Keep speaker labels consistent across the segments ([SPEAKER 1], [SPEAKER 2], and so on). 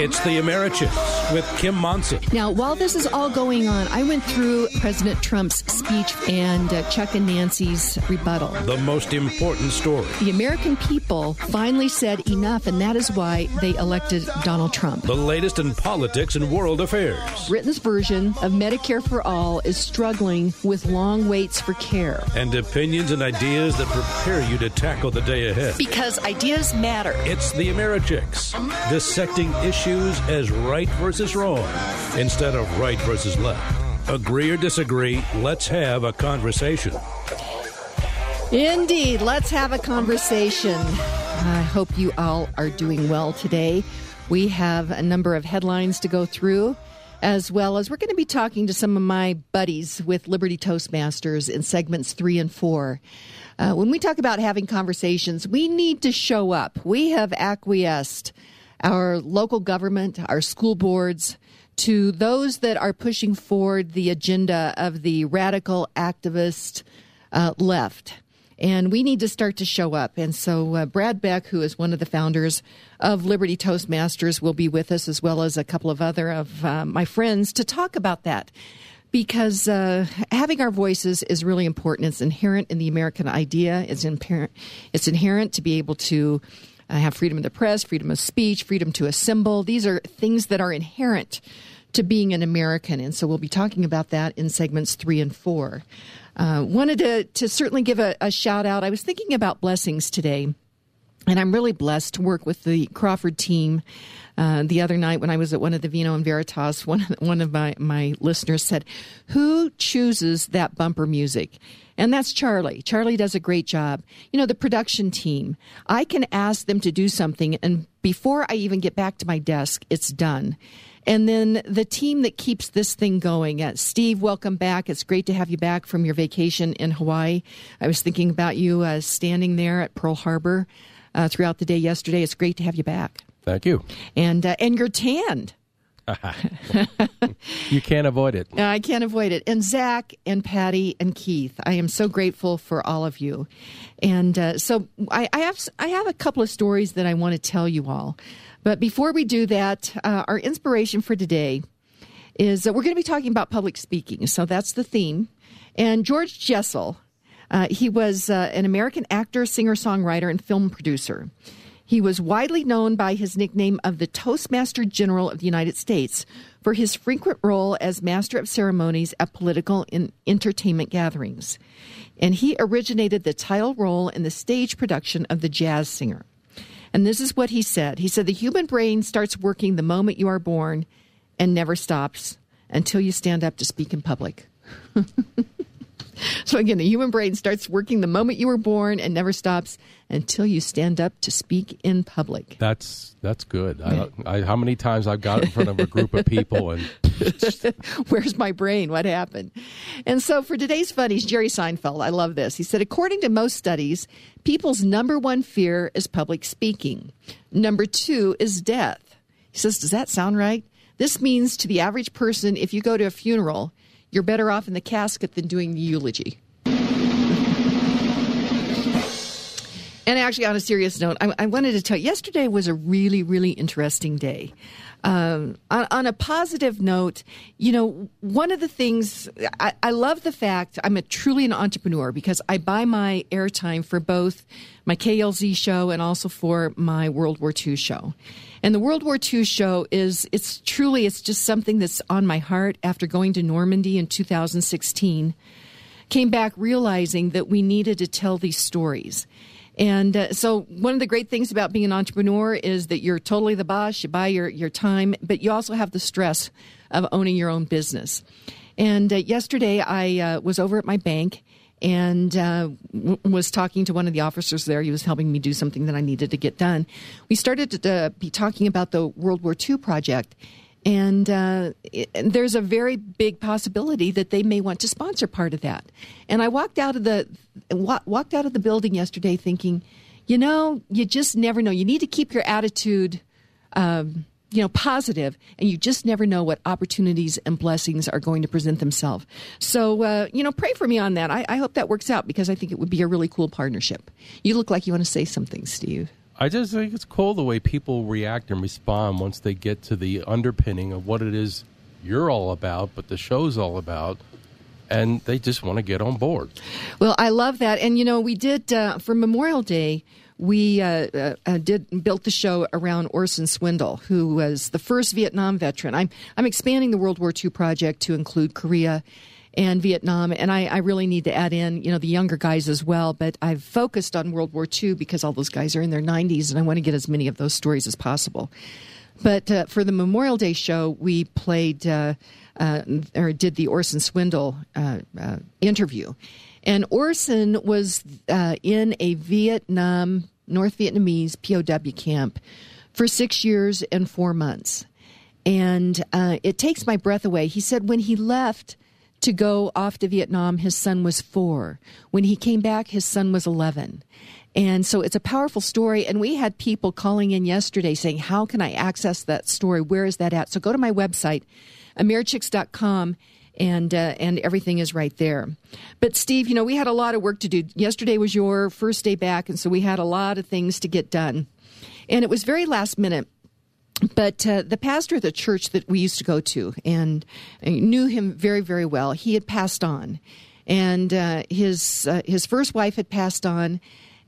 [SPEAKER 1] It's the Americhicks with Kim Monson.
[SPEAKER 2] Now, while this is all going on, I went through President Trump's speech and uh, Chuck and Nancy's rebuttal.
[SPEAKER 1] The most important story.
[SPEAKER 2] The American people finally said enough, and that is why they elected Donald Trump.
[SPEAKER 1] The latest in politics and world affairs.
[SPEAKER 2] Britain's version of Medicare for All is struggling with long waits for care.
[SPEAKER 1] And opinions and ideas that prepare you to tackle the day ahead.
[SPEAKER 2] Because ideas matter.
[SPEAKER 1] It's the Americhicks, dissecting issues as right versus wrong instead of right versus left. Agree or disagree, let's have a conversation.
[SPEAKER 2] Indeed, let's have a conversation. I hope you all are doing well today. We have a number of headlines to go through, as well as we're going to be talking to some of my buddies with Liberty Toastmasters in segments three and four. Uh, when we talk about having conversations, we need to show up. We have acquiesced our local government, our school boards, to those that are pushing forward the agenda of the radical activist uh, left. And we need to start to show up. And so, uh, Brad Beck, who is one of the founders of Liberty Toastmasters, will be with us, as well as a couple of other of uh, my friends, to talk about that. Because uh, having our voices is really important. It's inherent in the American idea. It's, inherent, it's inherent to be able to uh, have freedom of the press, freedom of speech, freedom to assemble. These are things that are inherent to being an American. And so we'll be talking about that in segments three and four. Uh, wanted to, to certainly give a, a shout out. I was thinking about blessings today. And I'm really blessed to work with the Crawford team. Uh, the other night when I was at one of the Vino and Veritas, one one of my, my listeners said, "Who chooses that bumper music?" And that's Charlie. Charlie does a great job. You know, the production team. I can ask them to do something, and before I even get back to my desk, it's done. And then the team that keeps this thing going. Uh, Steve, welcome back. It's great to have you back from your vacation in Hawaii. I was thinking about you uh, standing there at Pearl Harbor uh, throughout the day yesterday. It's great to have you back.
[SPEAKER 3] Thank you.
[SPEAKER 2] And uh, and you're tanned.
[SPEAKER 3] you can't avoid it.
[SPEAKER 2] I can't avoid it. And Zach and Patty and Keith, I am so grateful for all of you. And uh, so I, I, have I have a couple of stories that I want to tell you all. But before we do that, uh, our inspiration for today is that we're going to be talking about public speaking. So that's the theme. And George Jessel, uh, he was uh, an American actor, singer, songwriter, and film producer. He was widely known by his nickname of the Toastmaster General of the United States for his frequent role as Master of Ceremonies at political and entertainment gatherings. And he originated the title role in the stage production of The Jazz Singer. And this is what he said He said, The human brain starts working the moment you are born and never stops until you stand up to speak in public. so, again, the human brain starts working the moment you were born and never stops until you stand up to speak in public.
[SPEAKER 3] That's that's good. I, I, how many times I've got in front of a group of people and
[SPEAKER 2] where's my brain? What happened? And so for today's funnies, Jerry Seinfeld, I love this. He said, according to most studies, people's number one fear is public speaking. Number two is death. He says, does that sound right? This means to the average person, if you go to a funeral, you're better off in the casket than doing the eulogy. And actually, on a serious note, I, I, wanted to tell you, yesterday was a really, really interesting day. Um, on, on, a positive note, you know, one of the things I, I, love the fact I'm a truly an entrepreneur because I buy my airtime for both my KLZ show and also for my World War II show. And the World War II show is it's truly it's just something that's on my heart after going to Normandy in 2016. Came back realizing that we needed to tell these stories. And uh, so, one of the great things about being an entrepreneur is that you're totally the boss. You buy your, your time, but you also have the stress of owning your own business. And uh, yesterday, I uh, was over at my bank and uh, w- was talking to one of the officers there. He was helping me do something that I needed to get done. We started to uh, be talking about the World War II project. And uh, it, there's a very big possibility that they may want to sponsor part of that. And I walked out of the walked out of the building yesterday thinking, you know, you just never know. You need to keep your attitude, um, you know, positive, and you just never know what opportunities and blessings are going to present themselves. So, uh, you know, pray for me on that. I, I hope that works out because I think it would be a really cool partnership. You look like you want to say something, Steve.
[SPEAKER 3] I just think it's cool the way people react and respond once they get to the underpinning of what it is you're all about, but the show's all about. And they just want to get on board.
[SPEAKER 2] Well, I love that. And, you know, we did uh, for Memorial Day, we uh, uh, uh, did built the show around Orson Swindle, who was the first Vietnam veteran. I'm I'm expanding the World War II project to include Korea and Vietnam, and I, I really need to add in you know the younger guys as well. But I've focused on World War II because all those guys are in their 90s, and I want to get as many of those stories as possible. But uh, for the Memorial Day show, we played uh, uh, or did the Orson Swindle uh, uh, interview. And Orson was uh, in a Vietnam, North Vietnamese POW camp for six years and four months. And it takes my breath away. He said when he left to go off to Vietnam, his son was four. When he came back, his son was 11. And so it's a powerful story. And we had people calling in yesterday saying, How can I access that story? Where is that at? So go to my website, AmeriChicks.com. And uh, and everything is right there. But Steve, you know we had a lot of work to do. Yesterday was your first day back, and so we had a lot of things to get done. And it was very last minute but uh, the pastor of the church that we used to go to and I knew him very very well he had passed on. And uh, his uh, his first wife had passed on.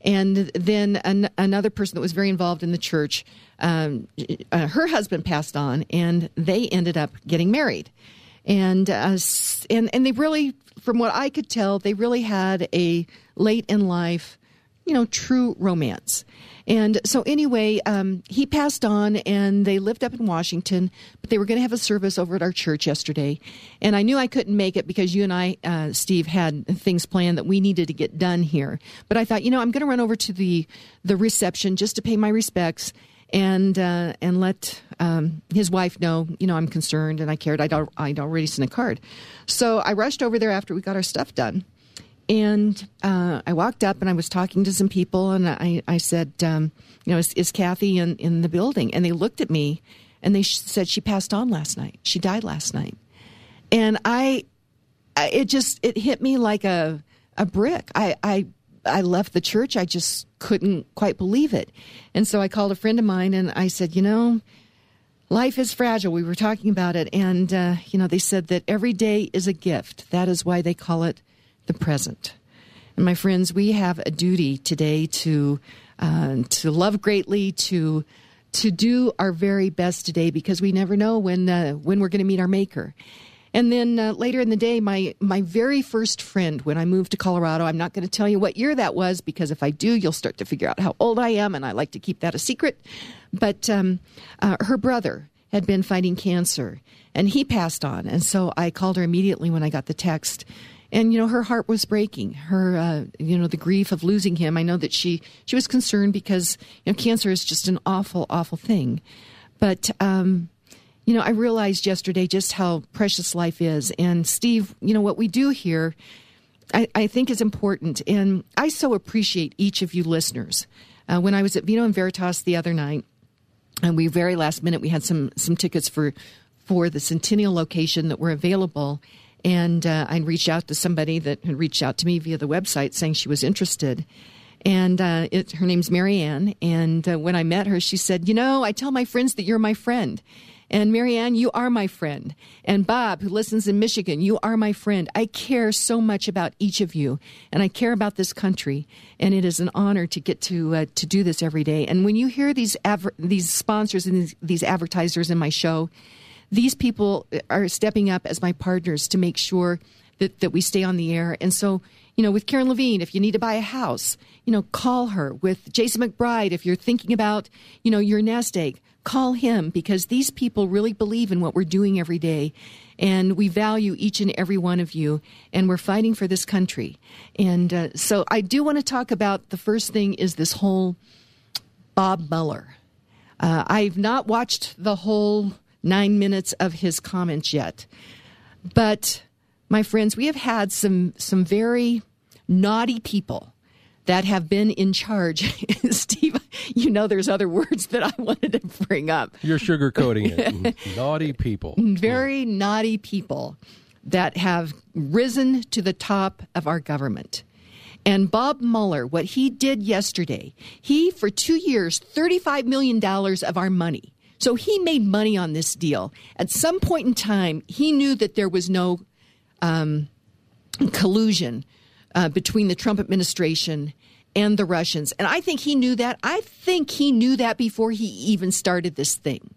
[SPEAKER 2] And then an, another person that was very involved in the church um, uh, her husband passed on and they ended up getting married. And uh, and and they really from what I could tell they really had a late in life you know true romance and so, anyway, um, he passed on, and they lived up in Washington, but they were going to have a service over at our church yesterday. And I knew I couldn't make it because you and I, uh, Steve, had things planned that we needed to get done here. But I thought, you know, I'm going to run over to the the reception just to pay my respects and uh, and let um, his wife know, you know, I'm concerned and I cared. I'd, I'd already sent a card, so I rushed over there after we got our stuff done. And uh, I walked up and I was talking to some people, and I, I said, um, you know, is, is Kathy in, in the building? And they looked at me and they sh- said she passed on last night. She died last night. And I, I, it just, it hit me like a, a brick. I, I, I left the church. I just couldn't quite believe it. And so I called a friend of mine and I said, you know, life is fragile. We were talking about it. And, uh, you know, they said that every day is a gift. That is why they call it the present. And my friends, we have a duty today to uh, to love greatly, to to do our very best today, because we never know when uh, when we're going to meet our Maker. And then uh, later in the day, my my very first friend when I moved to Colorado, I'm not going to tell you what year that was because if I do, you'll start to figure out how old I am, and I like to keep that a secret. But um, uh, her brother had been fighting cancer, and he passed on, and so I called her immediately when I got the text and you know her heart was breaking. Her uh, you know the grief of losing him. I know that she she was concerned because you know cancer is just an awful awful thing. But um, you know i realized yesterday just how precious life is. And steve you know what we do here i, I think is important. And i so appreciate each of you listeners. Uh, when i was at vino and veritas the other night and we very last minute we had some some tickets for for the centennial location that were available and uh, I reached out to somebody that had reached out to me via the website saying she was interested. And uh, it, her name's Marianne. And uh, when I met her, she said, You know, I tell my friends that you're my friend. And Marianne, you are my friend. And Bob, who listens in Michigan, you are my friend. I care so much about each of you, and I care about this country. And it is an honor to get to uh, to do this every day. And when you hear these adver- these sponsors and these, these advertisers in my show, these people are stepping up as my partners to make sure that, that we stay on the air. And so, you know, with Karen Levine, if you need to buy a house, you know, call her. With Jason McBride, if you're thinking about, you know, your nest egg, call him because these people really believe in what we're doing every day. And we value each and every one of you. And we're fighting for this country. And uh, so I do want to talk about the first thing is this whole Bob Mueller. Uh, I've not watched the whole nine minutes of his comments yet. But, my friends, we have had some, some very naughty people that have been in charge. Steve, you know there's other words that I wanted to bring up.
[SPEAKER 3] You're sugarcoating it. naughty people.
[SPEAKER 2] Very naughty people that have risen to the top of our government. And Bob Mueller, what he did yesterday, he, for two years, $35 million of our money. So he made money on this deal. At some point in time, he knew that there was no um, collusion uh, between the Trump administration and the Russians. And I think he knew that. I think he knew that before he even started this thing.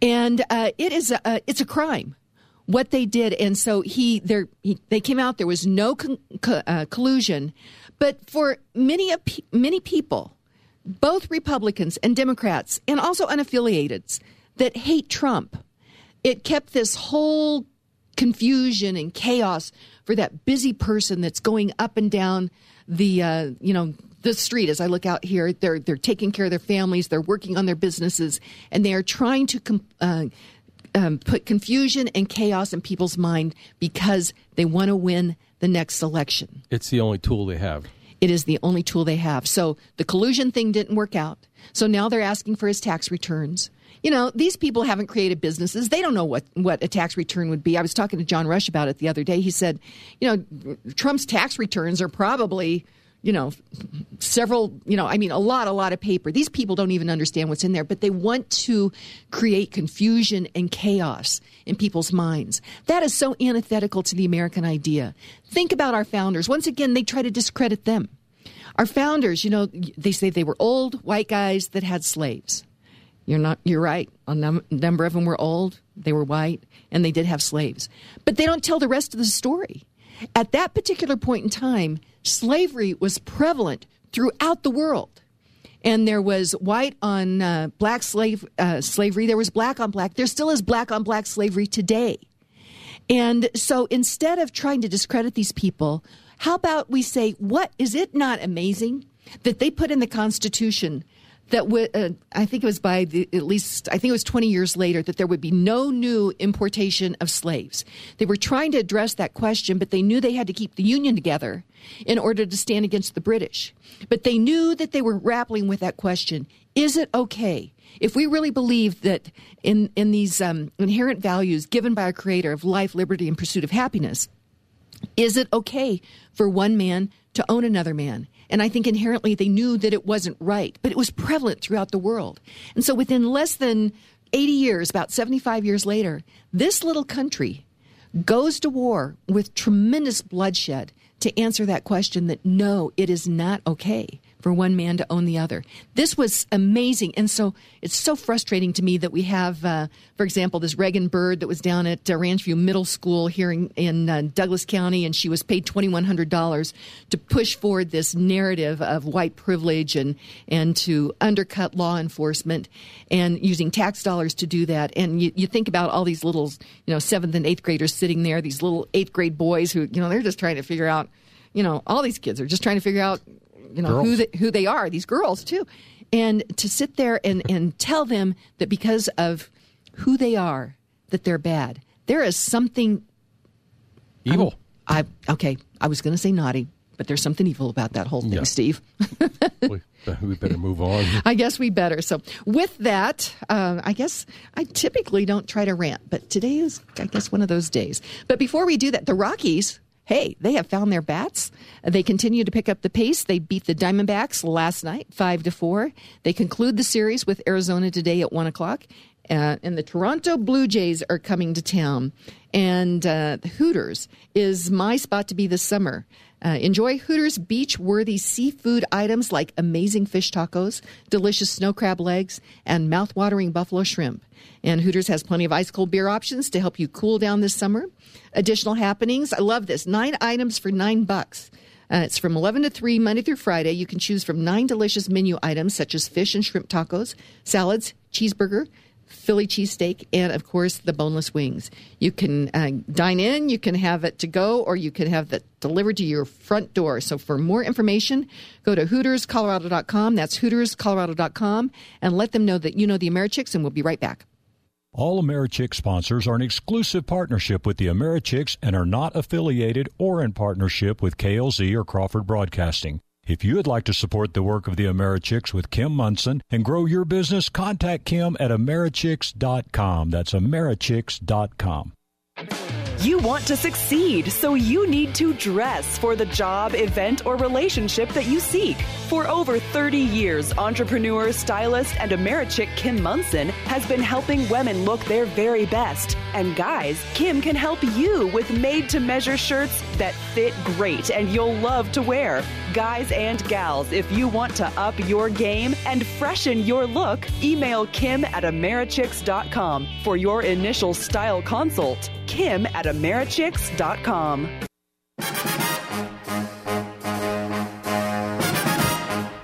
[SPEAKER 2] And uh, it is a, it's a crime what they did. And so he, there, he, they came out. There was no con- co- uh, collusion, but for many many people, both Republicans and Democrats, and also unaffiliateds that hate Trump, it kept this whole confusion and chaos for that busy person that's going up and down the uh, you know the street as I look out here. They're they're taking care of their families. They're working on their businesses, and they are trying to uh, um, put confusion and chaos in people's mind because they want to win the next election.
[SPEAKER 3] It's the only tool they have.
[SPEAKER 2] It is the only tool they have. So the collusion thing didn't work out. So now they're asking for his tax returns. You know, these people haven't created businesses. They don't know what, what a tax return would be. I was talking to John Rush about it the other day. He said, you know, Trump's tax returns are probably you know, several, you know, I mean, a lot, a lot of paper. These people don't even understand what's in there, but they want to create confusion and chaos in people's minds. That is so antithetical to the American idea. Think about our founders. Once again, they try to discredit them. Our founders, you know, they say they were old white guys that had slaves. You're not. You're right. A num- number of them were old. They were white, and they did have slaves. But they don't tell the rest of the story. At that particular point in time, slavery was prevalent throughout the world. And there was white on uh, black slave uh, slavery. There was black on black. There still is black on black slavery today. And so instead of trying to discredit these people, how about we say, what is it not amazing that they put in the Constitution that w- uh, I think it was by the, at least I think it was 20 years later that there would be no new importation of slaves. They were trying to address that question, but they knew they had to keep the Union together in order to stand against the British. But they knew that they were grappling with that question: Is it okay? If we really believe that in in these um, inherent values given by our Creator of life, liberty, and pursuit of happiness, is it okay for one man to own another man? And I think inherently they knew that it wasn't right, but it was prevalent throughout the world. And so within less than 80 years, about 75 years later, this little country goes to war with tremendous bloodshed to answer that question that no, it is not okay for one man to own the other. This was amazing. And so it's so frustrating to me that we have, uh, for example, this Reagan Bird that was down at uh, Ranchview Middle School here in, in uh, Douglas County, and she was paid $2,100 to push forward this narrative of white privilege and, and to undercut law enforcement and using tax dollars to do that. And you, you think about all these little, you know, seventh and eighth graders sitting there, these little eighth grade boys who, you know, they're just trying to figure out, you know, all these kids are just trying to figure out you know girls. who they, who they are. These girls too, and to sit there and and tell them that because of who they are that they're bad. There is something
[SPEAKER 3] evil.
[SPEAKER 2] I okay. I was going to say naughty, but there's something evil about that whole thing, yeah. Steve.
[SPEAKER 3] we, we, better move on.
[SPEAKER 2] I guess we better. So, with that, uh, I guess I typically don't try to rant, but today is, I guess, one of those days. But before we do that, the Rockies hey, they have found their bats. They continue to pick up the pace. They beat the Diamondbacks last night, five to four. They conclude the series with Arizona today at one o'clock. Uh, and the Toronto Blue Jays are coming to town. And uh, the Hooters is my spot to be this summer. Uh, enjoy Hooters beach worthy seafood items like amazing fish tacos, delicious snow crab legs, and mouth-watering buffalo shrimp. And Hooters has plenty of ice cold beer options to help you cool down this summer. Additional happenings. I love this. Nine items for nine bucks. Uh, it's from 11 to 3, Monday through Friday. You can choose from nine delicious menu items such as fish and shrimp tacos, salads, cheeseburger, Philly cheesesteak, and of course the boneless wings. You can uh, dine in, you can have it to go, or you can have it delivered to your front door. So for more information, go to HootersColorado.com. That's HootersColorado.com, and let them know that you know the Americhicks, and we'll be right back.
[SPEAKER 4] All Americhick sponsors are an exclusive partnership with the Americhicks and are not affiliated or in partnership with KLZ or Crawford Broadcasting. If you would like to support the work of the Americhicks with Kim Monson and grow your business, contact Kim at Americhicks.com. That's Americhicks.com.
[SPEAKER 5] You want to succeed, so you need to dress for the job, event, or relationship that you seek. For over 30 years, entrepreneur, stylist, and Americhick Kim Monson has been helping women look their very best. And guys, Kim can help you with made to measure shirts that fit great and you'll love to wear. Guys and gals, if you want to up your game and freshen your look, email Kim at Americhicks.com for your initial style consult. Kim at Americhicks.com.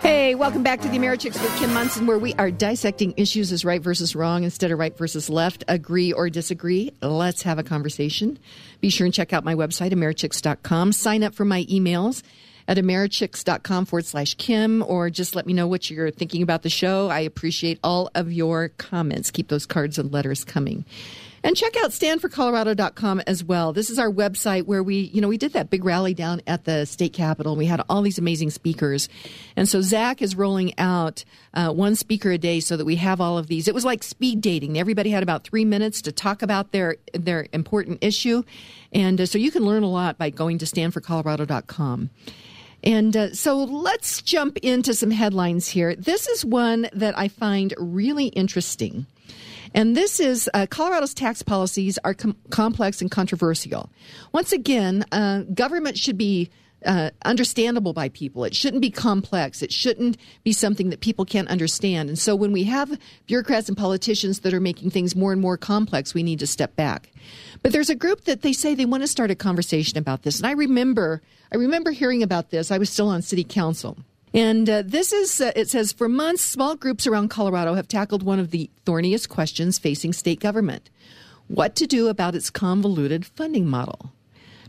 [SPEAKER 2] Hey, welcome back to the Americhicks with Kim Monson, where we are dissecting issues as right versus wrong instead of right versus left. Agree or disagree? Let's have a conversation. Be sure and check out my website, Americhicks.com. Sign up for my emails at Americhicks.com forward slash Kim, or just let me know what you're thinking about the show. I appreciate all of your comments. Keep those cards and letters coming. And check out standforcolorado.com as well. This is our website where we, you know, we did that big rally down at the state capitol. We had all these amazing speakers. And so Zach is rolling out uh, one speaker a day so that we have all of these. It was like speed dating. Everybody had about three minutes to talk about their, their important issue. And uh, so you can learn a lot by going to standforcolorado.com. And uh, so let's jump into some headlines here. This is one that I find really interesting. And this is uh, Colorado's tax policies are com- complex and controversial. Once again, uh, government should be uh, understandable by people. It shouldn't be complex. It shouldn't be something that people can't understand. And so when we have bureaucrats and politicians that are making things more and more complex, we need to step back. But there's a group that they say they want to start a conversation about this. And I remember, I remember hearing about this. I was still on city council. And uh, this is, uh, it says, for months, small groups around Colorado have tackled one of the thorniest questions facing state government what to do about its convoluted funding model.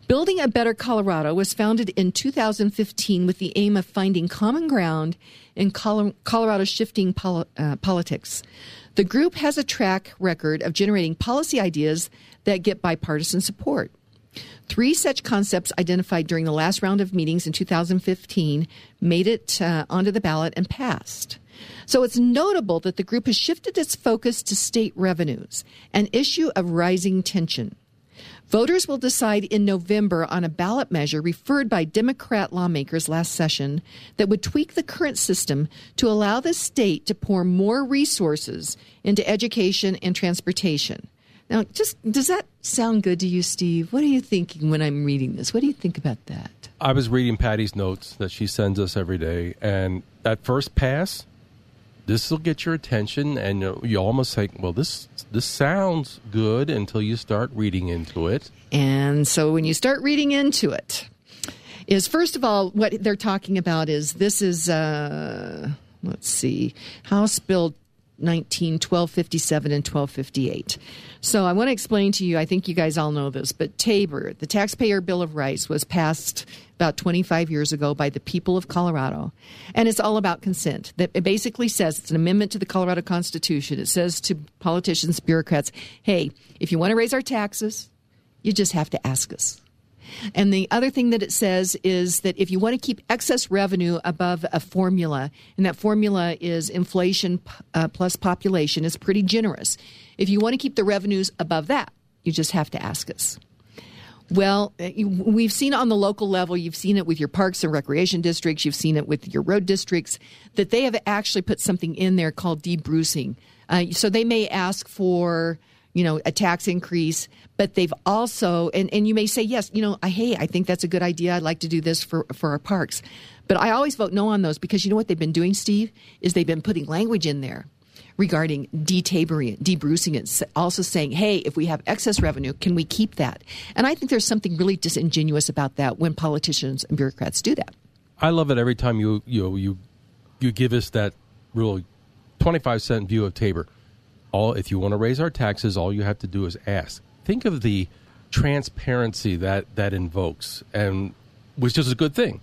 [SPEAKER 2] Building a Better Colorado was founded in 2015 with the aim of finding common ground in Colorado's shifting pol- uh, politics. The group has a track record of generating policy ideas that get bipartisan support. Three such concepts identified during the last round of meetings in 2015 made it uh, onto the ballot and passed. So it's notable that the group has shifted its focus to state revenues, an issue of rising tension. Voters will decide in November on a ballot measure referred by Democrat lawmakers last session that would tweak the current system to allow the state to pour more resources into education and transportation. Now, just does that sound good to you, Steve? What are you thinking when I'm reading this? What do you think about that?
[SPEAKER 3] I was reading Patty's notes that she sends us every day, and at first pass, this will get your attention, and you, you almost think, "Well, this this sounds good," until you start reading into it.
[SPEAKER 2] And so, when you start reading into it, is first of all what they're talking about is this is uh, let's see, House Bill 19, 1257 and 1258. So I want to explain to you, I think you guys all know this, but TABOR, the Taxpayer Bill of Rights, was passed about 25 years ago by the people of Colorado. And it's all about consent. That it basically says it's an amendment to the Colorado Constitution. It says to politicians, bureaucrats, hey, if you want to raise our taxes, you just have to ask us. And the other thing that it says is that if you want to keep excess revenue above a formula, and that formula is inflation uh, plus population, is pretty generous. If you want to keep the revenues above that, you just have to ask us. Well, uh, we've seen on the local level. You've seen it with your parks and recreation districts. You've seen it with your road districts that they have actually put something in there called debrucing. Uh, so they may ask for you know, a tax increase, but they've also, and, and you may say, yes, you know, I, hey, I think that's a good idea. I'd like to do this for, for our parks. But I always vote no on those because you know what they've been doing, Steve, is they've been putting language in there regarding detabering it, debrucing it, also saying, hey, if we have excess revenue, can we keep that? And I think there's something really disingenuous about that when politicians and bureaucrats do that.
[SPEAKER 3] I love it every time you you you you give us that real 25 cent view of Tabor all if you want to raise our taxes, all you have to do is ask. Think of the transparency that that invokes, and which is a good thing.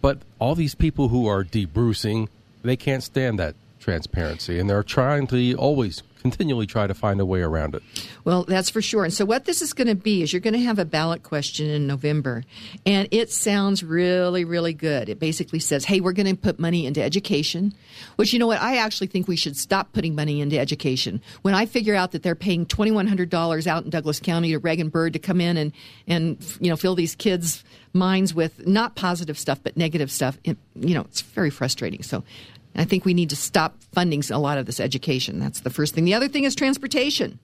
[SPEAKER 3] But all these people who are debrucing, they can't stand that transparency, and they're trying to always continually try to find a way around it.
[SPEAKER 2] Well, that's for sure. And so, what this is going to be is you're going to have a ballot question in November, and it sounds really, really good. It basically says, hey, we're going to put money into education, which, you know what, I actually think we should stop putting money into education. When I figure out that they're paying $2,100 out in Douglas County to Reagan Bird to come in and, and you know, fill these kids' minds with not positive stuff, but negative stuff, it, you know, it's very frustrating. So, I think we need to stop funding a lot of this education. That's the first thing. The other thing is transportation.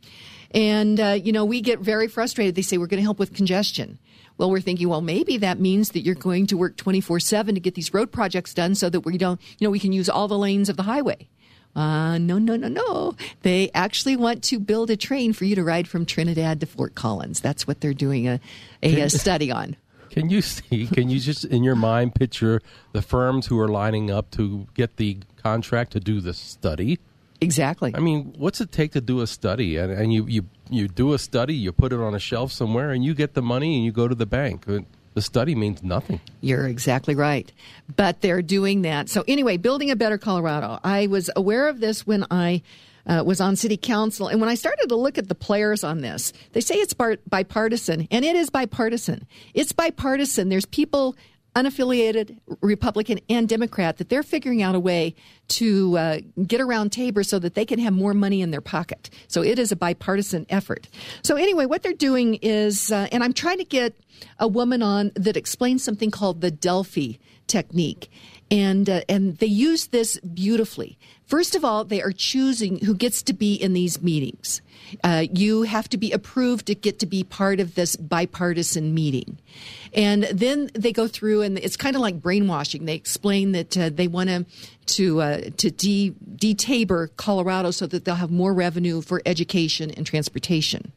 [SPEAKER 2] And, uh, you know, we get very frustrated. They say we're going to help with congestion. Well, we're thinking, well, maybe that means that you're going to work 24 7 to get these road projects done so that we don't, you know, we can use all the lanes of the highway. Uh, no, no, no, no. They actually want to build a train for you to ride from Trinidad to Fort Collins. That's what they're doing a, a, a study on.
[SPEAKER 3] Can you see? Can you just in your mind picture the firms who are lining up to get the contract to do the study?
[SPEAKER 2] Exactly.
[SPEAKER 3] I mean, what's it take to do a study? And, and you, you you do a study, you put it on a shelf somewhere, and you get the money, and you go to the bank. The study means nothing.
[SPEAKER 2] You're exactly right. But they're doing that. So anyway, building a better Colorado. I was aware of this when I uh, was on city council. And when I started to look at the players on this, they say it's bipartisan, and it is bipartisan. It's bipartisan. There's people unaffiliated Republican and Democrat that they're figuring out a way to uh, get around Tabor so that they can have more money in their pocket. So it is a bipartisan effort. So anyway, what they're doing is, uh, and I'm trying to get a woman on that explains something called the Delphi technique and uh, and they use this beautifully. First of all, they are choosing who gets to be in these meetings. Uh, you have to be approved to get to be part of this bipartisan meeting, and then they go through and it's kind of like brainwashing. They explain that uh, they want to to uh, to de detabor Colorado so that they'll have more revenue for education and transportation.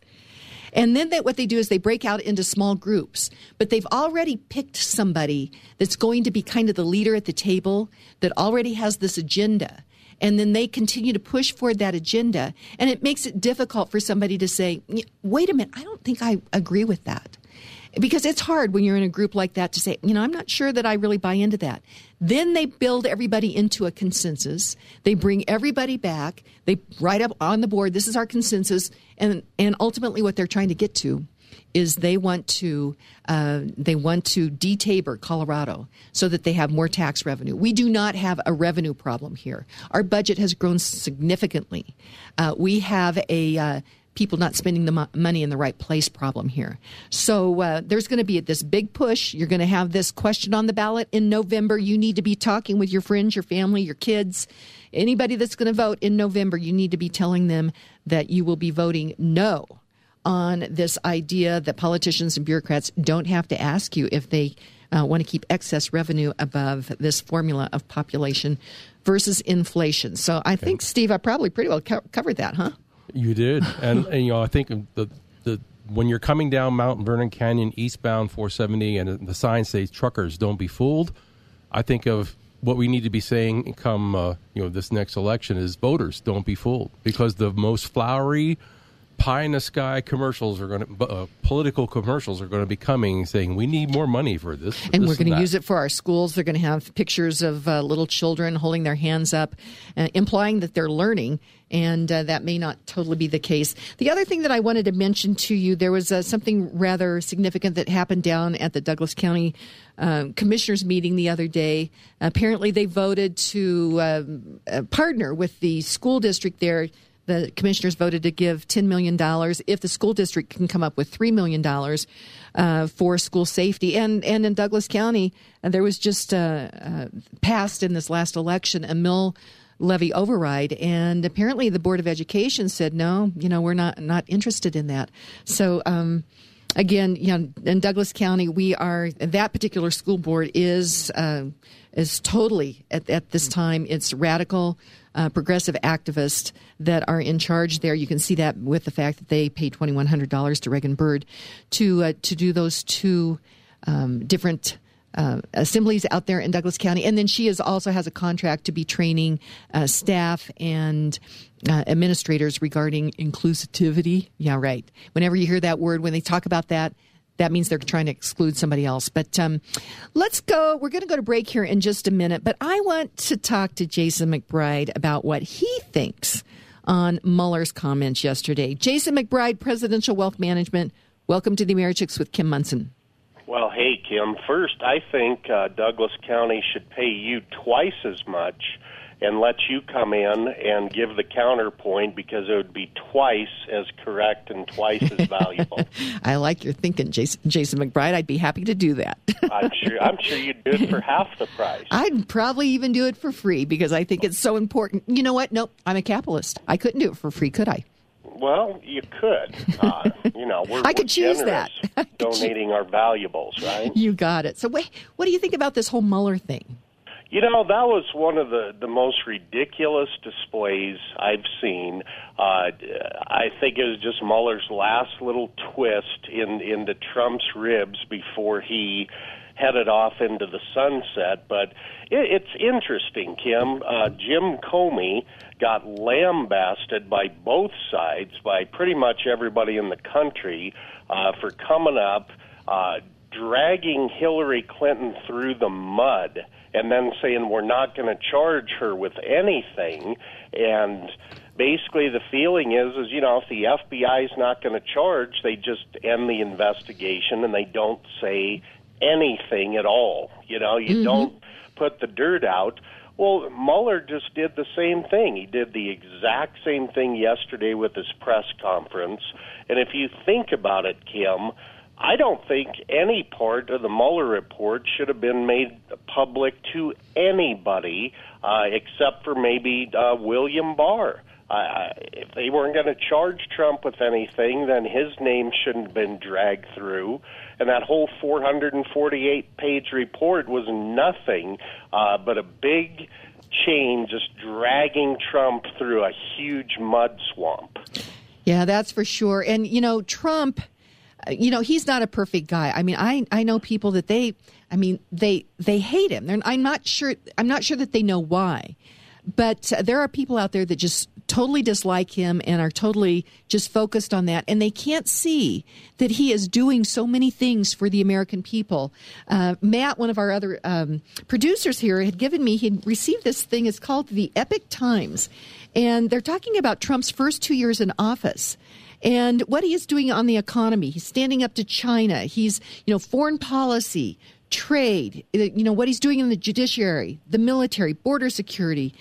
[SPEAKER 2] And then that what they do is they break out into small groups, but they've already picked somebody that's going to be kind of the leader at the table that already has this agenda. And then they continue to push forward that agenda. And it makes it difficult for somebody to say, wait a minute, I don't think I agree with that because it's hard when you're in a group like that to say, you know, I'm not sure that I really buy into that. Then they build everybody into a consensus. They bring everybody back. They write up on the board, this is our consensus. And, and ultimately what they're trying to get to is they want to uh, they want to detabor Colorado so that they have more tax revenue. We do not have a revenue problem here. Our budget has grown significantly. Uh, we have a uh, people not spending the mo- money in the right place problem here. So uh, there's going to be this big push. You're going to have this question on the ballot in November. You need to be talking with your friends, your family, your kids, anybody that's going to vote in November. You need to be telling them that you will be voting no on this idea that politicians and bureaucrats don't have to ask you if they uh, want to keep excess revenue above this formula of population versus inflation. So I think, Steve, I probably pretty well co- covered that, huh?
[SPEAKER 3] You did, and, and you know I think the the when you're coming down Mount Vernon Canyon eastbound 470 and the sign says truckers don't be fooled, I think of what we need to be saying come uh, you know this next election is voters don't be fooled. Because the most flowery pie in the sky commercials are going to uh, political commercials are going to be coming saying we need more money for this
[SPEAKER 2] and
[SPEAKER 3] this
[SPEAKER 2] we're going
[SPEAKER 3] to
[SPEAKER 2] use it for our schools. They're going to have pictures of uh, little children holding their hands up uh, implying that they're learning and uh, that may not totally be the case. The other thing that i wanted to mention to you there was uh, something rather significant that happened down at the douglas county um, commissioners meeting the other day. Apparently they voted to um, uh, partner with the school district there the commissioners voted to give $10 million if the school district can come up with $3 million uh, for school safety. And, and in Douglas County, there was just uh, uh, passed in this last election a mill levy override. And apparently the board of education said no you know we're not not interested in that. So um, again you know in douglas county we are that particular school board is uh, is totally at, at this time it's radical uh, progressive activists that are in charge there. You can see that with the fact that they paid twenty one hundred dollars to Reagan Bird to uh, to do those two um, different. Uh, assemblies out there in Douglas County, and then she is also has a contract to be training uh, staff and uh, administrators regarding inclusivity. Yeah, right. Whenever you hear that word, when they talk about that, that means they're trying to exclude somebody else. But um, let's go. We're going to go to break here in just a minute. But I want to talk to Jason McBride about what he thinks on Mueller's comments yesterday. Jason McBride, Presidential Wealth Management. Welcome to the Americhicks with Kim Monson.
[SPEAKER 6] Well, hey, Kim. First, I think uh, Douglas County should pay you twice as much and let you come in and give the counterpoint because it would be twice as correct and twice as valuable.
[SPEAKER 2] I like your thinking, Jason, Jason McBride. I'd be happy to do that.
[SPEAKER 6] I'm sure. I'm sure you'd do it for half the price.
[SPEAKER 2] I'd probably even do it for free because I think it's so important. You know what? Nope. I'm a capitalist. I couldn't do it for free, could I?
[SPEAKER 6] Well, you could. Uh, you know, we're,
[SPEAKER 2] I could choose that.
[SPEAKER 6] donating our valuables, right?
[SPEAKER 2] You got it. So, wait, what do you think about this whole Mueller thing?
[SPEAKER 6] You know, that was one of the, the most ridiculous displays I've seen. Uh, I think it was just Mueller's last little twist in into Trump's ribs before he headed off into the sunset. But it, it's interesting, Kim. Uh, Jim Comey got lambasted by both sides, by pretty much everybody in the country, uh, for coming up, uh, dragging Hillary Clinton through the mud and then saying we're not going to charge her with anything. And basically the feeling is is you know if the FBI is not going to charge they just end the investigation and they don't say anything at all. You know you mm-hmm. don't put the dirt out. Well Mueller just did the same thing. He did the exact same thing yesterday with his press conference. And if you think about it Kim I don't think any part of the Mueller report should have been made public to anybody uh, except for maybe uh, William Barr. If they weren't going to charge Trump with anything, then his name shouldn't have been dragged through. And that whole 448 page report was nothing uh, but a big chain just dragging Trump through a huge mud swamp.
[SPEAKER 2] Yeah, that's for sure. And, you know, Trump you know, he's not a perfect guy. I mean, I I know people that they, I mean, they they hate him. They're, I'm not sure. I'm not sure that they know why, but there are people out there that just totally dislike him and are totally just focused on that, and they can't see that he is doing so many things for the American people. Uh, Matt, one of our other um, producers here, had given me. He received this thing. It's called the Epoch Times, and they're talking about Trump's first two years in office and what he is doing on the economy. He's standing up to China. He's, you know, foreign policy, trade, uh, you know, what he's doing in the judiciary, the military, border security,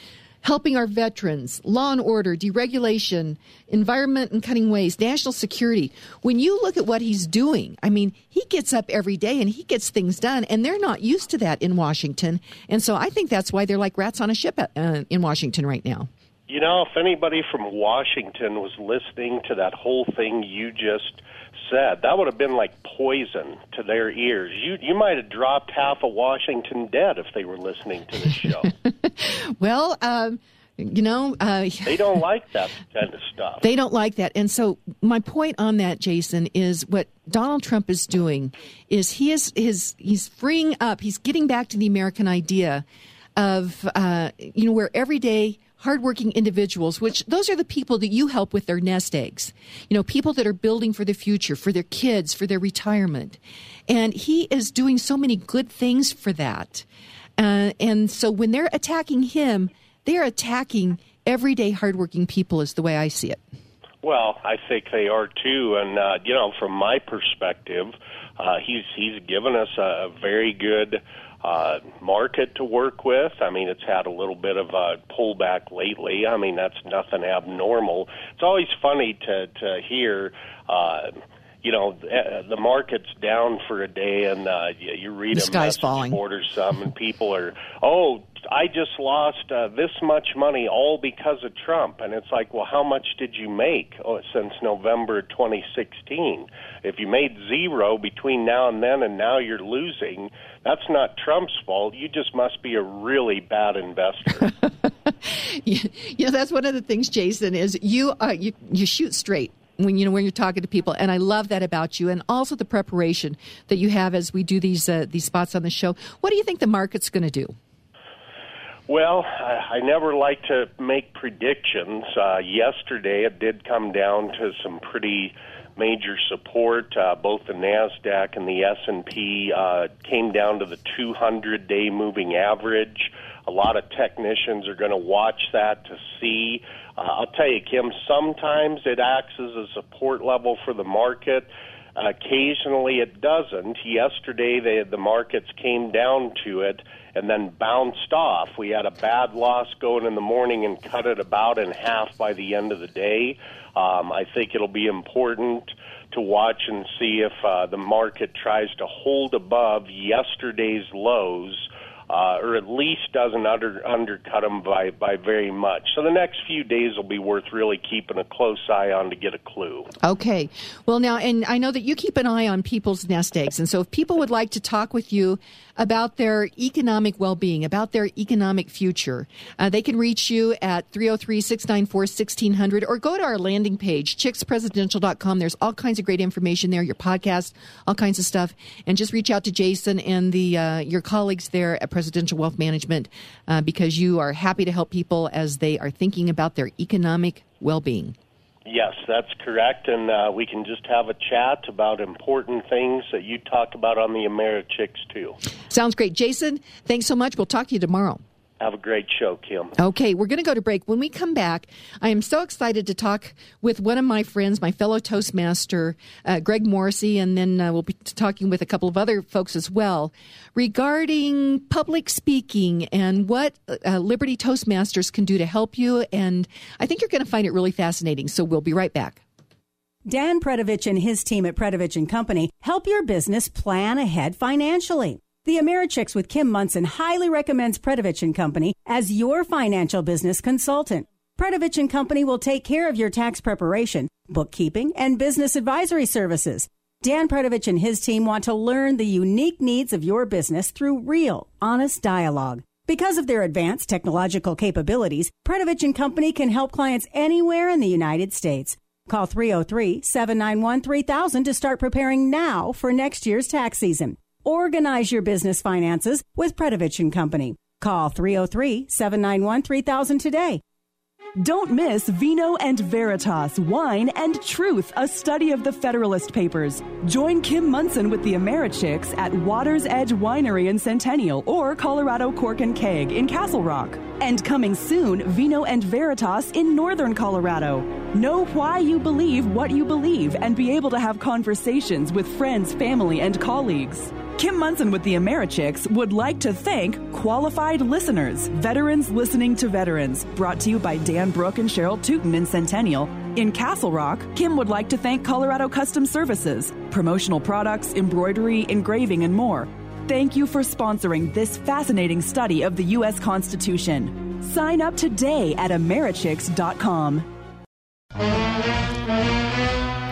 [SPEAKER 2] helping our veterans, law and order, deregulation, environment and cutting waste, national security. When you look at what he's doing, I mean, he gets up every day and he gets things done, and they're not used to that in Washington. And so I think that's why they're like rats on a ship uh, in Washington right now.
[SPEAKER 6] You know, if anybody from Washington was listening to that whole thing you just said, that would have been like poison to their ears. You you might have dropped half of Washington dead if they were listening to the show.
[SPEAKER 2] well, um, you know, uh,
[SPEAKER 6] they don't like that kind of stuff.
[SPEAKER 2] They don't like that, and so my point on that, Jason, is what Donald Trump is doing is he is his he's freeing up. He's getting back to the American idea of uh, you know where every day hardworking individuals, which those are the people that you help with their nest eggs. You know, people that are building for the future, for their kids, for their retirement. And he is doing so many good things for that. Uh, and so when they're attacking him, they're attacking everyday hardworking people, is the way I see it.
[SPEAKER 6] Well, I think they are too. And, uh, you know, from my perspective, uh, he's, he's given us a, a very good uh, market to work with. I mean, it's had a little bit of a pullback lately. I mean, that's nothing abnormal. It's always funny to to hear. Uh, you know uh, the market's down for a day and uh you, you read
[SPEAKER 2] the
[SPEAKER 6] a
[SPEAKER 2] sky's falling.
[SPEAKER 6] or something and people are oh i just lost uh, this much money all because of trump. And it's like well how much did you make oh, since november 2016 if you made zero between now and then and now you're losing that's not trump's fault. You just must be a really bad investor.
[SPEAKER 2] You know that's one of the things jason is you uh, you you shoot straight when you know when you're talking to people. And i love that about you. And also the preparation that you have as we do these uh, these spots on the show. What do you think the market's going to do
[SPEAKER 6] well, I, I never like to make predictions. Uh, yesterday, it did come down to some pretty major support. Uh, both the Nasdaq and the S and P uh, came down to the 200-day moving average. A lot of technicians are going to watch that to see. Uh, I'll tell you, Kim, sometimes it acts as a support level for the market. Occasionally it doesn't. Yesterday, they, the markets came down to it and then bounced off. We had a bad loss going in the morning and cut it about in half by the end of the day. Um, I think it'll be important to watch and see if uh, the market tries to hold above yesterday's lows uh, or at least doesn't under, undercut them by, by very much. So the next few days will be worth really keeping a close eye on to get a clue.
[SPEAKER 2] Okay. Well, now, and I know that you keep an eye on people's nest eggs. And so if people would like to talk with you about their economic well being, about their economic future, uh, they can reach you at 303 694 1600 or go to our landing page, chickspresidential.com. There's all kinds of great information there, your podcast, all kinds of stuff. And just reach out to Jason and the uh, your colleagues there at Presidential Residential wealth Management uh, because you are happy to help people as they are thinking about their economic well being.
[SPEAKER 6] Yes, that's correct, and uh, we can just have a chat about important things that you talk about on the Americhicks too.
[SPEAKER 2] Sounds great, Jason. Thanks so much. We'll talk to you tomorrow.
[SPEAKER 6] Have a great show, Kim.
[SPEAKER 2] Okay, we're going to go to break. When we come back, I am so excited to talk with one of my friends, my fellow Toastmaster, uh, Greg Morrissey, and then uh, we'll be talking with a couple of other folks as well regarding public speaking and what uh, Liberty Toastmasters can do to help you. And I think you're going to find it really fascinating. So we'll be right back.
[SPEAKER 7] Dan Predovich and his team at Predovich and Company help your business plan ahead financially. The Americhicks with Kim Monson highly recommends Predovich and Company as your financial business consultant. Predovich and Company will take care of your tax preparation, bookkeeping, and business advisory services. Dan Predovich and his team want to learn the unique needs of your business through real, honest dialogue. Because of their advanced technological capabilities, Predovich and Company can help clients anywhere in the United States. Call 303 791 3000 to start preparing now for next year's tax season. Organize your business finances with Predovich and Company. Call 303 791 3000 today.
[SPEAKER 5] Don't miss Vino and Veritas, Wine and Truth, a study of the Federalist Papers. Join Kim Monson with the Americhicks at Water's Edge Winery in Centennial or Colorado Cork and Keg in Castle Rock. And coming soon, Vino and Veritas in Northern Colorado. Know why you believe what you believe and be able to have conversations with friends, family, and colleagues. Kim Monson with the Americhicks would like to thank qualified listeners, veterans listening to veterans, brought to you by Dan Brook and Cheryl Tootin in Centennial. In Castle Rock, Kim would like to thank Colorado Custom Services, promotional products, embroidery, engraving, and more. Thank you for sponsoring this fascinating study of the U.S. Constitution. Sign up today at Americhicks.com.